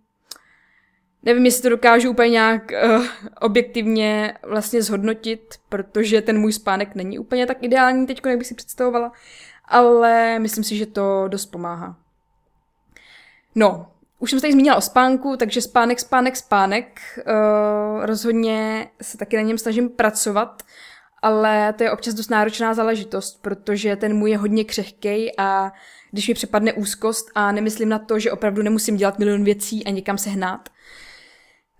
Nevím, jestli to dokážu úplně nějak uh, objektivně vlastně zhodnotit, protože ten můj spánek není úplně tak ideální teď, jak bych si představovala, ale myslím si, že to dost pomáhá. No, už jsem se tady zmínila o spánku, takže spánek, spánek, spánek. Uh, rozhodně se taky na něm snažím pracovat, ale to je občas dost náročná záležitost, protože ten můj je hodně křehkej a když mi přepadne úzkost a nemyslím na to, že opravdu nemusím dělat milion věcí a někam se hnát,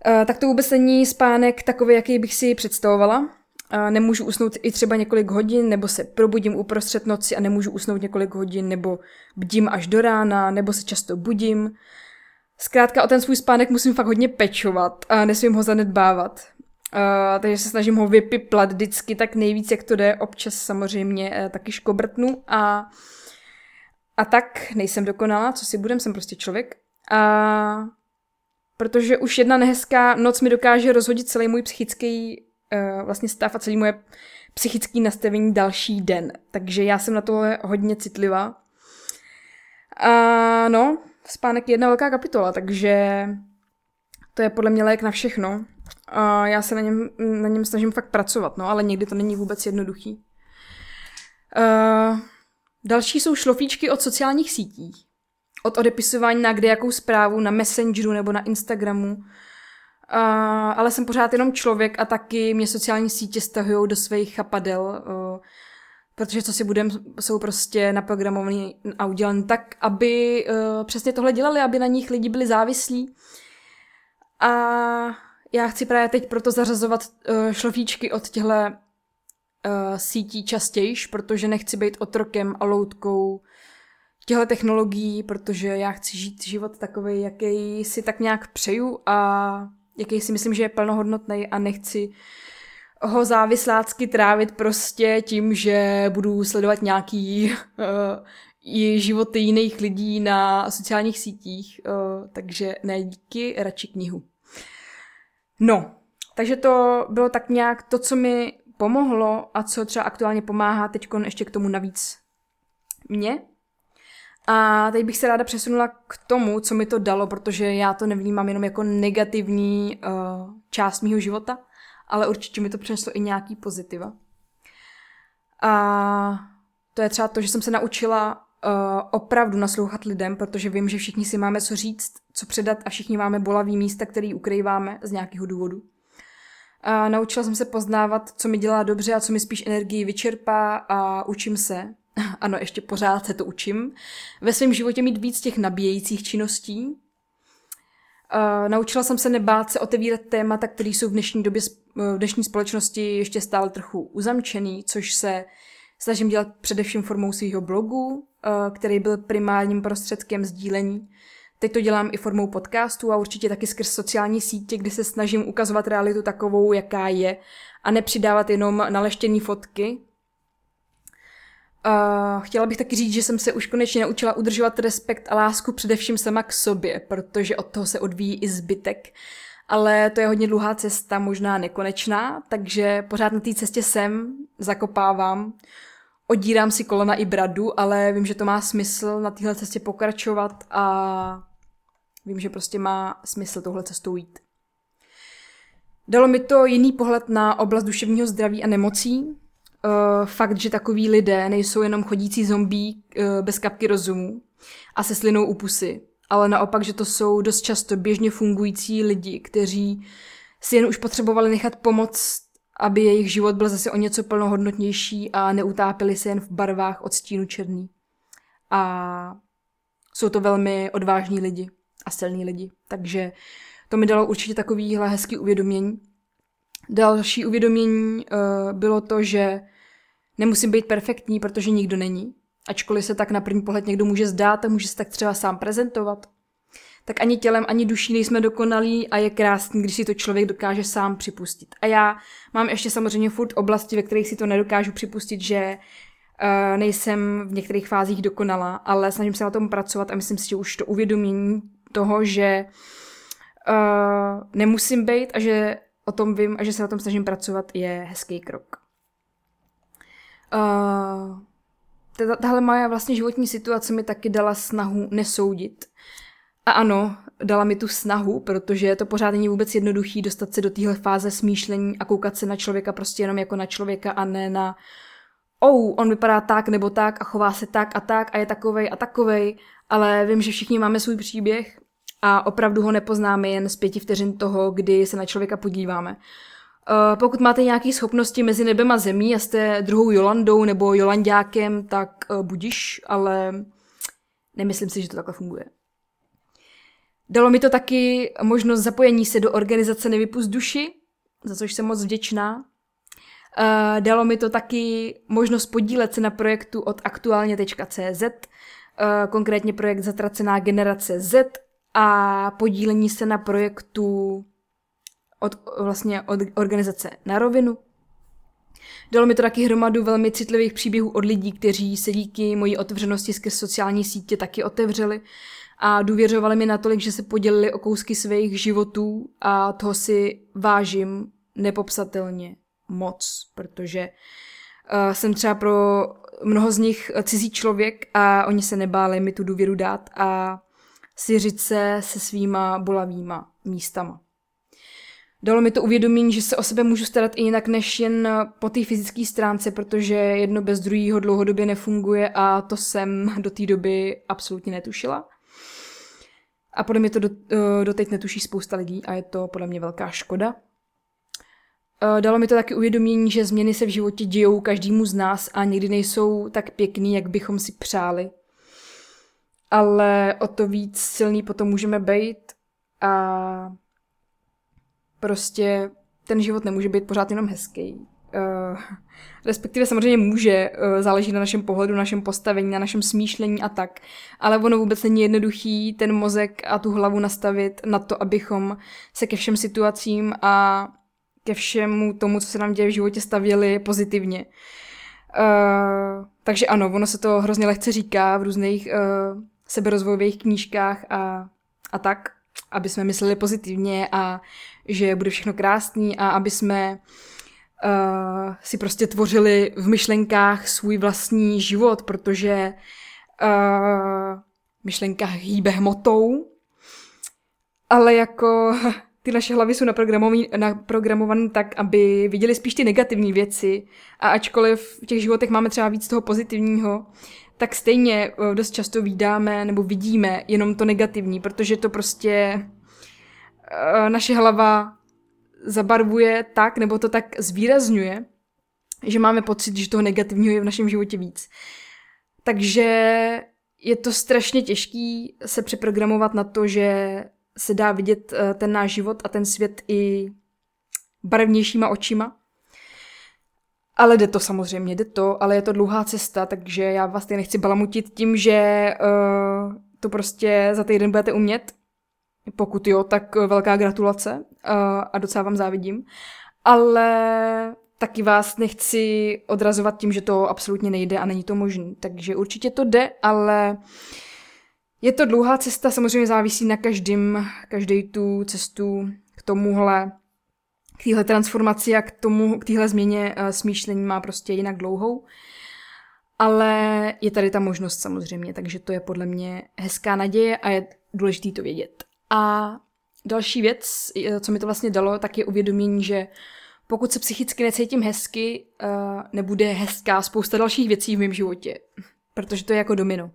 uh, tak to vůbec není spánek takový, jaký bych si představovala. Uh, nemůžu usnout i třeba několik hodin, nebo se probudím uprostřed noci a nemůžu usnout několik hodin, nebo bdím až do rána, nebo se často budím. Zkrátka o ten svůj spánek musím fakt hodně pečovat a nesmím ho zanedbávat. Uh, takže se snažím ho vypiplat vždycky tak nejvíc, jak to jde. Občas samozřejmě uh, taky škobrtnu a, a tak nejsem dokonalá, co si budem, jsem prostě člověk. A protože už jedna nehezká noc mi dokáže rozhodit celý můj psychický uh, vlastně stav a celý moje psychický nastavení další den. Takže já jsem na tohle hodně citlivá. A no, spánek je jedna velká kapitola, takže to je podle mě lék na všechno. A já se na něm, na něm snažím fakt pracovat, no, ale někdy to není vůbec jednoduchý. Uh, další jsou šlofíčky od sociálních sítí. Od odepisování na kde jakou zprávu, na Messengeru nebo na Instagramu. Uh, ale jsem pořád jenom člověk a taky mě sociální sítě stahují do svých chapadel. Uh, protože co si budem, jsou prostě naprogramovaný a udělaný tak, aby uh, přesně tohle dělali, aby na nich lidi byli závislí. A já chci právě teď proto zařazovat uh, šlofíčky od těchto uh, sítí častějiš, protože nechci být otrokem a loutkou těchto technologií, protože já chci žít život takový, jaký si tak nějak přeju a jaký si myslím, že je plnohodnotný a nechci ho závislácky trávit prostě tím, že budu sledovat nějaký uh, i životy jiných lidí na sociálních sítích, uh, takže ne díky, radši knihu. No, takže to bylo tak nějak to, co mi pomohlo a co třeba aktuálně pomáhá teď ještě k tomu navíc mě. A teď bych se ráda přesunula k tomu, co mi to dalo, protože já to nevnímám jenom jako negativní uh, část mýho života, ale určitě mi to přineslo i nějaký pozitiva. A to je třeba to, že jsem se naučila uh, opravdu naslouchat lidem, protože vím, že všichni si máme co říct, co předat a všichni máme bolavý místa, který ukrýváme z nějakého důvodu. A naučila jsem se poznávat, co mi dělá dobře a co mi spíš energii vyčerpá a učím se, ano, ještě pořád se to učím, ve svém životě mít víc těch nabíjejících činností, Uh, naučila jsem se nebát se otevírat témata, které jsou v dnešní době, v dnešní společnosti ještě stále trochu uzamčený, což se snažím dělat především formou svého blogu, který byl primárním prostředkem sdílení. Teď to dělám i formou podcastu a určitě taky skrz sociální sítě, kde se snažím ukazovat realitu takovou, jaká je a nepřidávat jenom naleštěné fotky, Uh, chtěla bych taky říct, že jsem se už konečně naučila udržovat respekt a lásku především sama k sobě, protože od toho se odvíjí i zbytek. Ale to je hodně dlouhá cesta, možná nekonečná, takže pořád na té cestě jsem, zakopávám, odírám si kolena i bradu, ale vím, že to má smysl na téhle cestě pokračovat a vím, že prostě má smysl touhle cestou jít. Dalo mi to jiný pohled na oblast duševního zdraví a nemocí, uh, fakt, že takový lidé nejsou jenom chodící zombí uh, bez kapky rozumu a se slinou u pusy, ale naopak, že to jsou dost často běžně fungující lidi, kteří si jen už potřebovali nechat pomoc, aby jejich život byl zase o něco plnohodnotnější a neutápili se jen v barvách od stínu černý. A jsou to velmi odvážní lidi a silní lidi. Takže to mi dalo určitě takovýhle hezký uvědomění. Další uvědomění uh, bylo to, že nemusím být perfektní, protože nikdo není. Ačkoliv se tak na první pohled někdo může zdát a může se tak třeba sám prezentovat. Tak ani tělem, ani duší nejsme dokonalí a je krásný, když si to člověk dokáže sám připustit. A já mám ještě samozřejmě furt oblasti, ve kterých si to nedokážu připustit, že uh, nejsem v některých fázích dokonalá, ale snažím se na tom pracovat a myslím si, že už to uvědomění toho, že uh, nemusím být a že o tom vím a že se na tom snažím pracovat, je hezký krok. Uh, tahle moje vlastně životní situace mi taky dala snahu nesoudit. A ano, dala mi tu snahu, protože to pořád není vůbec jednoduchý dostat se do téhle fáze smýšlení a koukat se na člověka prostě jenom jako na člověka a ne na oh, on vypadá tak nebo tak a chová se tak a tak a je takovej a takovej, ale vím, že všichni máme svůj příběh a opravdu ho nepoznáme jen z pěti vteřin toho, kdy se na člověka podíváme. Uh, pokud máte nějaké schopnosti mezi nebem a zemí a jste druhou Jolandou nebo Jolandákem, tak uh, budiš, ale nemyslím si, že to takhle funguje. Dalo mi to taky možnost zapojení se do organizace Nevypust duši, za což jsem moc vděčná. Uh, dalo mi to taky možnost podílet se na projektu od aktuálně.cz, uh, konkrétně projekt Zatracená generace Z a podílení se na projektu od, vlastně od organizace na rovinu. Dalo mi to taky hromadu velmi citlivých příběhů od lidí, kteří se díky mojí otevřenosti skrz sociální sítě taky otevřeli a důvěřovali mi natolik, že se podělili o kousky svých životů a toho si vážím nepopsatelně moc, protože uh, jsem třeba pro mnoho z nich cizí člověk a oni se nebáli mi tu důvěru dát a siřit se se svýma bolavýma místama. Dalo mi to uvědomění, že se o sebe můžu starat i jinak než jen po té fyzické stránce, protože jedno bez druhého dlouhodobě nefunguje a to jsem do té doby absolutně netušila. A podle mě to do, eh, netuší spousta lidí a je to podle mě velká škoda. Eh, dalo mi to taky uvědomění, že změny se v životě dějou každému z nás a někdy nejsou tak pěkný, jak bychom si přáli. Ale o to víc silný potom můžeme být a prostě ten život nemůže být pořád jenom hezký. Uh, respektive samozřejmě může, uh, záleží na našem pohledu, na našem postavení, na našem smýšlení a tak, ale ono vůbec není jednoduchý ten mozek a tu hlavu nastavit na to, abychom se ke všem situacím a ke všemu tomu, co se nám děje v životě, stavěli pozitivně. Uh, takže ano, ono se to hrozně lehce říká v různých uh, seberozvojových knížkách a, a tak, aby jsme mysleli pozitivně a že bude všechno krásný a aby jsme si prostě tvořili v myšlenkách svůj vlastní život, protože uh, myšlenka hýbe hmotou, ale jako ty naše hlavy jsou naprogramované tak, aby viděli spíš ty negativní věci. A ačkoliv v těch životech máme třeba víc toho pozitivního, tak stejně uh, dost často vydáme nebo vidíme jenom to negativní, protože to prostě uh, naše hlava zabarvuje tak, nebo to tak zvýrazňuje, že máme pocit, že toho negativního je v našem životě víc. Takže je to strašně těžký se přeprogramovat na to, že se dá vidět uh, ten náš život a ten svět i barevnějšíma očima. Ale jde to samozřejmě, jde to, ale je to dlouhá cesta, takže já vás tady nechci balamutit tím, že uh, to prostě za týden budete umět. Pokud jo, tak velká gratulace uh, a docela vám závidím. Ale taky vás nechci odrazovat tím, že to absolutně nejde a není to možné. Takže určitě to jde, ale je to dlouhá cesta, samozřejmě závisí na každém, každý tu cestu k tomuhle k téhle transformaci a k tomu, k téhle změně uh, smýšlení má prostě jinak dlouhou. Ale je tady ta možnost samozřejmě, takže to je podle mě hezká naděje a je důležité to vědět. A další věc, co mi to vlastně dalo, tak je uvědomění, že pokud se psychicky necítím hezky, uh, nebude hezká spousta dalších věcí v mém životě, protože to je jako domino.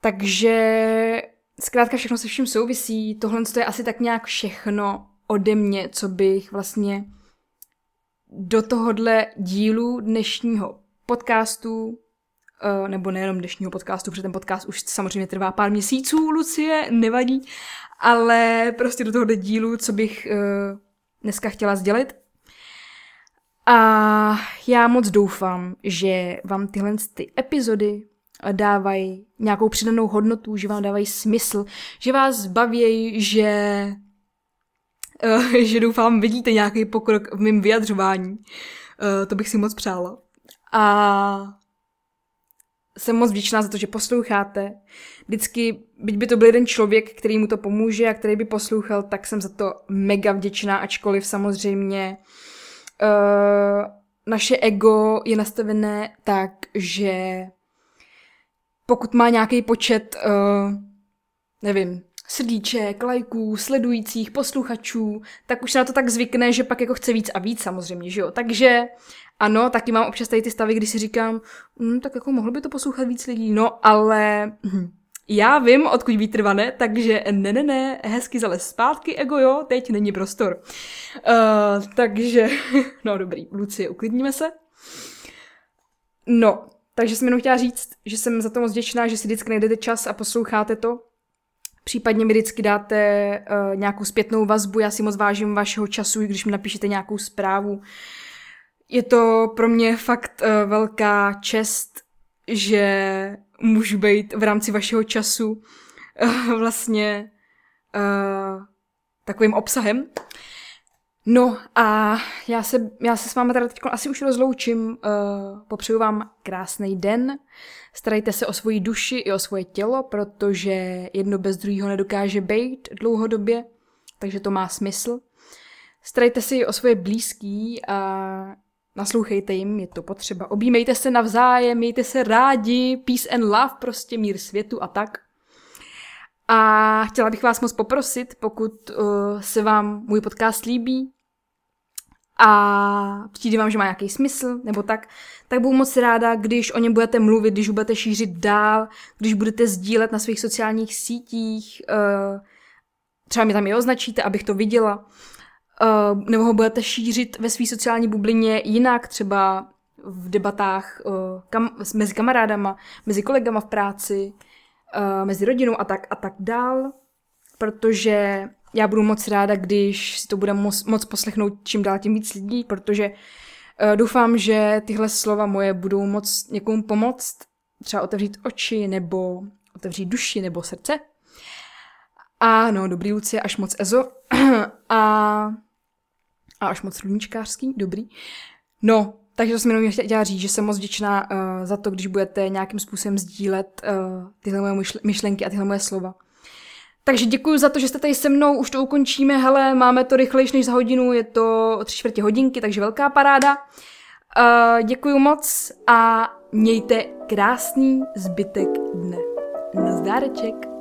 Takže zkrátka všechno se vším souvisí, tohle je asi tak nějak všechno ode mě, co bych vlastně do tohohle dílu dnešního podcastu, eh, nebo nejenom dnešního podcastu, protože ten podcast už samozřejmě trvá pár měsíců, Lucie, nevadí, ale prostě do tohohle dílu, co bych eh, dneska chtěla sdělit. A já moc doufám, že vám tyhle ty epizody dávají nějakou přidanou hodnotu, že vám dávají smysl, že vás baví, že uh, že doufám vidíte nějaký pokrok v mém vyjadřování. To bych si moc přála. A jsem moc vděčná za to, že posloucháte. Vždycky, byť by to byl jeden člověk, který mu to pomůže a který by poslouchal, tak jsem za to mega vděčná, ačkoliv samozřejmě uh, naše ego je nastavené tak, že pokud má nějaký počet, uh, nevím, srdíček, lajků, sledujících, posluchačů, tak už se na to tak zvykne, že pak jako chce víc a víc samozřejmě, že jo. Takže ano, taky mám občas tady ty stavy, kdy si říkám, hm, tak jako mohlo by to poslouchat víc lidí, no ale hm, já vím, odkud vítr vane, takže ne, ne, ne, hezky zales zpátky, ego jo, teď není prostor. Uh, takže, no dobrý, Lucie, uklidníme se. No, takže jsem jenom chtěla říct, že jsem za to moc vděčná, že si vždycky najdete čas a posloucháte to. Případně mi vždycky dáte uh, nějakou zpětnou vazbu, já si moc vážím vašeho času, když mi napíšete nějakou zprávu. Je to pro mě fakt uh, velká čest, že můžu být v rámci vašeho času uh, vlastně uh, takovým obsahem. No a já se, já se s vámi teda teď asi už rozloučím. Uh, popřeju vám krásný den. Starejte se o svoji duši i o svoje tělo, protože jedno bez druhého nedokáže být dlouhodobě, takže to má smysl. Starejte se i o svoje blízký a naslouchejte jim, je to potřeba. Objímejte se navzájem, mějte se rádi, peace and love, prostě mír světu a tak. A chtěla bych vás moc poprosit, pokud uh, se vám můj podcast líbí a přijde vám, že má nějaký smysl, nebo tak, tak budu moc ráda, když o něm budete mluvit, když ho budete šířit dál, když budete sdílet na svých sociálních sítích, uh, třeba mi tam i označíte, abych to viděla, uh, nebo ho budete šířit ve své sociální bublině jinak, třeba v debatách uh, kam, mezi kamarádama, mezi kolegama v práci, mezi rodinou a tak a tak dál, protože já budu moc ráda, když si to bude moc, moc poslechnout čím dál tím víc lidí, protože uh, doufám, že tyhle slova moje budou moc někomu pomoct, třeba otevřít oči, nebo otevřít duši, nebo srdce. A no, dobrý Lucie, až moc ezo. a a až moc sluníčkářský, dobrý. No, takže to jsem jenom chtěla říct, že jsem moc vděčná uh, za to, když budete nějakým způsobem sdílet uh, tyhle moje myšlenky a tyhle moje slova. Takže děkuji za to, že jste tady se mnou, už to ukončíme, hele, máme to rychlejš než za hodinu, je to tři čtvrtě hodinky, takže velká paráda. Uh, děkuji moc a mějte krásný zbytek dne. Nazdáreček.